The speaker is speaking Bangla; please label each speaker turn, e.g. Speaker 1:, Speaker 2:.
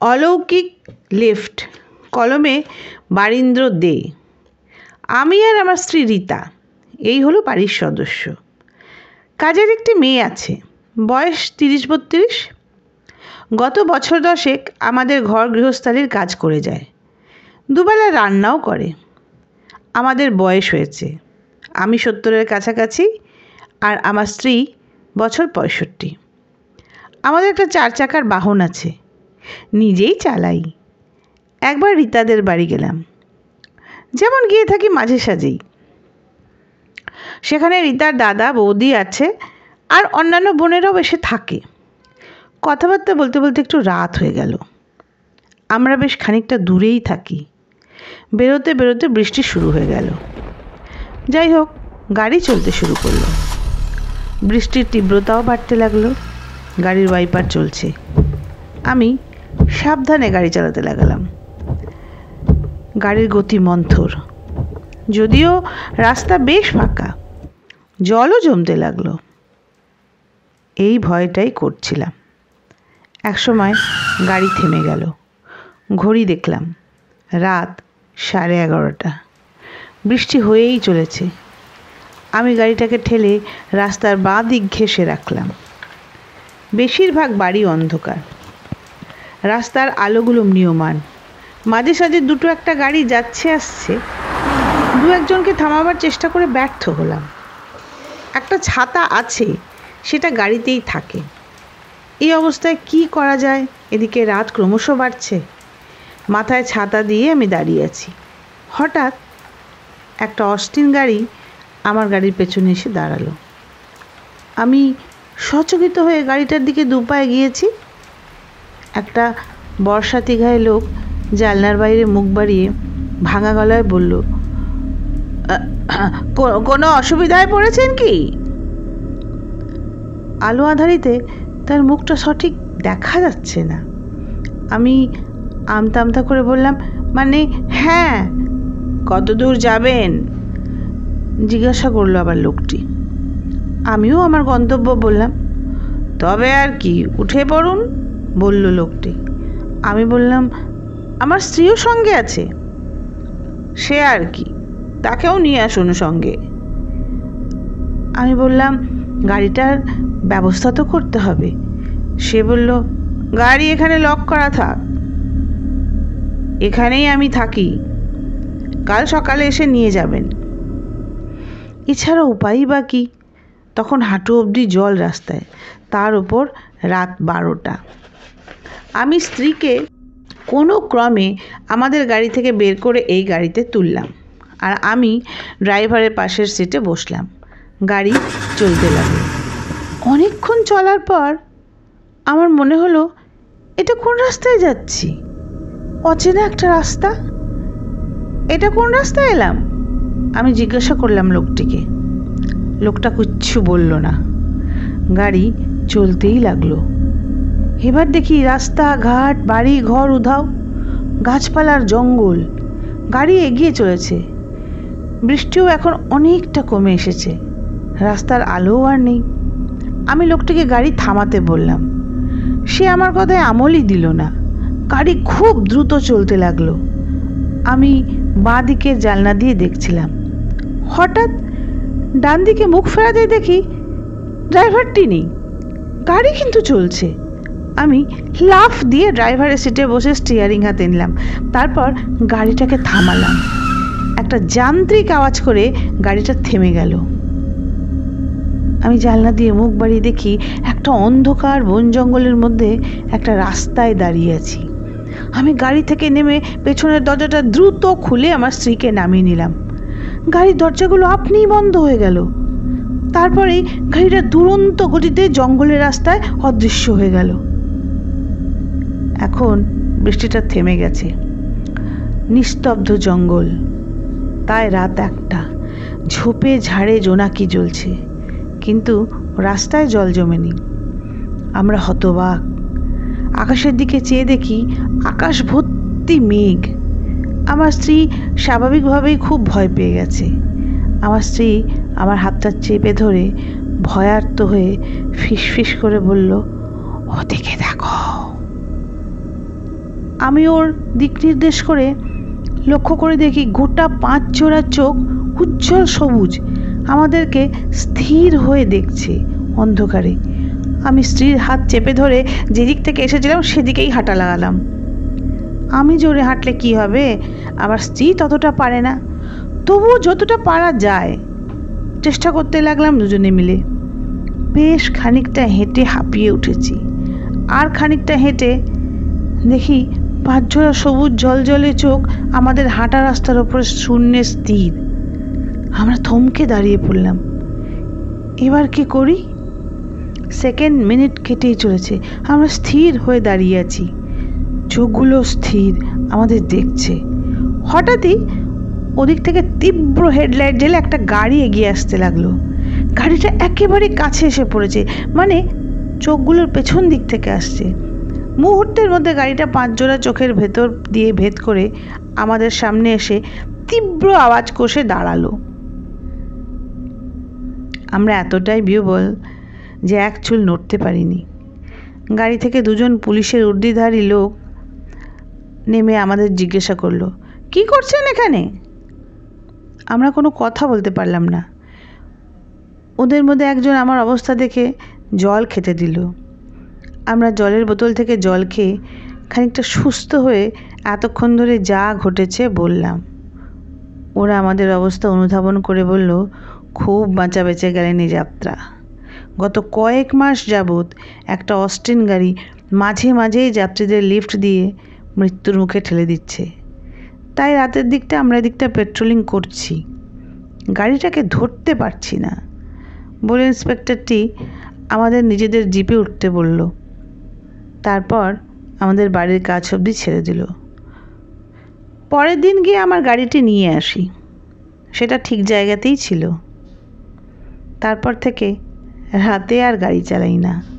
Speaker 1: অলৌকিক লিফট, কলমে বারীন্দ্র দে। আমি আর আমার স্ত্রী রীতা, এই হলো বাড়ির সদস্য। কাজের একটি মেয়ে আছে, বয়স তিরিশ বত্রিশ। গত বছর দশেক আমাদের ঘর গৃহস্থালির কাজ করে যায়। দুবেলা রান্নাও করে। আমাদের বয়স হয়েছে, আমি সত্তরের কাছাকাছি আর আমার স্ত্রী বছর পঁয়ষট্টি। আমাদের একটা চার চাকার বাহন আছে নিজেই চালাই। একবার রীতাদের বাড়ি গেলাম। যেমন গিয়ে থাকি মাঝে সাঝেই। সেখানে রীতার দাদা, বৌদি আছে আর অন্যান্য বোনেরাও এসে থাকে। কথাবার্তা বলতে বলতে একটু রাত হয়ে গেল। আমরা বেশ খানিকটা দূরেই থাকি। বেরোতে বেরোতে বৃষ্টি শুরু হয়ে গেল। যাই হোক, গাড়ি চলতে শুরু করল। বৃষ্টির তীব্রতাও বাড়তে লাগল। গাড়ির ওয়াইপার চলছে। আমি সাবধানে গাড়ি চালাতে লাগালাম। গাড়ির গতি মন্থর। যদিও রাস্তা বেশ ফাঁকা, জলও জমতে লাগল। এই ভয়টাই করছিলাম। একসময় গাড়ি থেমে গেল। ঘড়ি দেখলাম, রাত সাড়ে এগারোটা। বৃষ্টি হয়েই চলেছে। আমি গাড়িটাকে ঠেলে রাস্তার বাঁ দিক ঘেঁষে রাখলাম। বেশিরভাগ বাড়ি অন্ধকার। রাস্তার আলোগুলো ম্রিয়মান মাঝে সাঝে দুটো একটা গাড়ি যাচ্ছে আসছে। দু একজনকে থামাবার চেষ্টা করে ব্যর্থ হলাম। একটা ছাতা আছে, সেটা গাড়িতেই থাকে। এই অবস্থায় কি করা যায়? এদিকে রাত ক্রমশ বাড়ছে। মাথায় ছাতা দিয়ে আমি দাঁড়িয়ে আছি। হঠাৎ একটা অস্টিন গাড়ি আমার গাড়ির পেছনে এসে দাঁড়াল। আমি সচকিত হয়ে গাড়িটার দিকে দুপায়ে গিয়েছি একটা বর্ষাতি গায়ে লোক জানলার বাইরে মুখ বাড়িয়ে ভাঙা গলায় বলল কোনো অসুবিধায় পড়েছেন কি? আলো আধারিতে তার মুখটা সঠিক দেখা যাচ্ছে না। আমি আমতা আমতা করে বললাম মানে হ্যাঁ কত দূর যাবেন? জিজ্ঞাসা করল আবার লোকটি। আমিও আমার গন্তব্য বললাম, তবে আর কি, উঠে পড়ুন। বলল লোকটি। আমি বললাম, আমার স্ত্রীও সঙ্গে আছে। সে আর কি? তাকেও নিয়ে আসুন সঙ্গে। আমি বললাম, গাড়িটার ব্যবস্থা তো করতে হবে। সে বলল, গাড়ি এখানে লক করা থাক। এখানেই আমি থাকি। কাল সকালে এসে নিয়ে যাবেন। এছাড়া উপায়ই বা কী? তখন হাঁটু অবধি জল রাস্তায়, তার ওপর রাত বারোটা। আমি স্ত্রীকে কোনো ক্রমে আমাদের গাড়ি থেকে বের করে এই গাড়িতে তুললাম। আর আমি ড্রাইভারের পাশের সিটে বসলাম। গাড়ি চলতে লাগল। অনেকক্ষণ চলার পর আমার মনে হলো, এটা কোন রাস্তায় যাচ্ছি? অচেনা একটা রাস্তা? এটা কোন রাস্তায় এলাম? আমি জিজ্ঞাসা করলাম লোকটিকে। লোকটা কিচ্ছু বলল না। গাড়ি চলতেই লাগল। এবার দেখি রাস্তা, ঘাট, বাড়ি, ঘর, উধাও, গাছপালার জঙ্গল। গাড়ি এগিয়ে চলেছে। বৃষ্টিও এখন অনেকটা কমে এসেছে। রাস্তার আলোও আর নেই। আমি লোকটিকে গাড়ি থামাতে বললাম। সে আমার কথায় আমলই দিল না। গাড়ি খুব দ্রুত চলতে লাগল। আমি বাঁ দিকের জানলা দিয়ে দেখছিলাম। হঠাৎ ডান দিকে মুখ ফেরাতে দেখি ড্রাইভারটি নেই। গাড়ি কিন্তু চলছে। আমি লাফ দিয়ে ড্রাইভারের সিটে বসে স্টিয়ারিং হাতে নিলাম। তারপর গাড়িটাকে থামালাম। একটা যান্ত্রিক আওয়াজ করে গাড়িটা থেমে গেল। আমি জানলা দিয়ে মুখ বাড়িয়ে দেখি একটা অন্ধকার বন জঙ্গলের মধ্যে একটা রাস্তায় দাঁড়িয়ে আছি। আমি গাড়ি থেকে নেমে পেছনের দরজাটা দ্রুত খুলে আমার স্ত্রীকে নামিয়ে নিলাম। গাড়ির দরজাগুলো আপনিই বন্ধ হয়ে গেল। তারপরেই গাড়িটা দুরন্ত গতিতে জঙ্গলের রাস্তায় অদৃশ্য হয়ে গেল। এখন বৃষ্টিটা থেমে গেছে। নিস্তব্ধ জঙ্গল। তাই রাত একটা। ঝোপে ঝাড়ে জোনাকি জ্বলছে। কিন্তু রাস্তায় জল জমেনি। আমরা হতবাক। আকাশের দিকে চেয়ে দেখি আকাশ ভর্তি মেঘ। আমার স্ত্রী স্বাভাবিকভাবেই খুব ভয় পেয়ে গেছে। আমার স্ত্রী আমার হাতটা চেপে ধরে ভয়ার্ত হয়ে ফিসফিস করে বলল, ওদিকে দেখো। আমি ওর দিক নির্দেশ করে লক্ষ্য করে দেখি গোটা পাঁচ জোড়া চোখ উজ্জ্বল সবুজ। আমাদেরকে স্থির হয়ে দেখছে অন্ধকারে। আমি স্ত্রীর হাত চেপে ধরে যেদিক থেকে এসেছিলাম সেদিকেই হাঁটা লাগালাম। আমি জোরে হাঁটলে কি হবে? আবার স্ত্রী ততটা পারে না। তবুও যতটা পারা যায়, চেষ্টা করতে লাগলাম দুজনে মিলে। বেশ খানিকটা হেঁটে হাঁপিয়ে উঠেছি। আর খানিকটা হেঁটে দেখি পাঁচজোড়া সবুজ জলজলে চোখ আমাদের হাঁটা রাস্তার ওপরে শূন্যে স্থির। আমরা থমকে দাঁড়িয়ে পড়লাম। এবার কি করি? সেকেন্ড মিনিট কেটেই চলেছে। আমরা স্থির হয়ে দাঁড়িয়ে আছি। চোখগুলো স্থির, আমাদের দেখছে। হঠাৎই ওদিক থেকে তীব্র হেডলাইট জেলে একটা গাড়ি এগিয়ে আসতে লাগল। গাড়িটা একেবারে কাছে এসে পড়েছে মানে চোখগুলোর পেছন দিক থেকে আসছে। মুহূর্তের মধ্যে গাড়িটা পাঁচ জোড়া চোখের ভেতর দিয়ে ভেদ করে আমাদের সামনে এসে তীব্র আওয়াজ কষে দাঁড়াল। আমরা এতটাই বিহবল যে এক চুল নড়তে পারিনি। গাড়ি থেকে দুজন পুলিশের উর্দিধারী লোক নেমে আমাদের জিজ্ঞাসা করল, কি করছেন এখানে? আমরা কোনো কথা বলতে পারলাম না। ওদের মধ্যে একজন আমার অবস্থা দেখে জল খেতে দিল। আমরা জলের বোতল থেকে জল খেয়ে খানিকটা সুস্থ হয়ে এতক্ষণ ধরে যা ঘটেছে বললাম। ওরা আমাদের অবস্থা অনুধাবন করে বলল, খুব বাঁচা বেঁচে গেলেন এই যাত্রা। গত কয়েক মাস যাবৎ একটা অস্টিন গাড়ি মাঝে মাঝেই যাত্রীদের লিফট দিয়ে মৃত্যুর মুখে ঠেলে দিচ্ছে। তাই রাতের দিকটা আমরা এদিকটা পেট্রোলিং করছি। গাড়িটাকে ধরতে পারছি না। বলে ইন্সপেক্টরটি আমাদের নিজেদের জিপে উঠতে বলল তারপর আমাদের বাড়ির কাজ অবধি ছেড়ে দিল। পরের দিন গিয়ে আমার গাড়িটি নিয়ে আসি। সেটা ঠিক জায়গাতেই ছিল। তারপর থেকে রাতে আর গাড়ি চালাই না।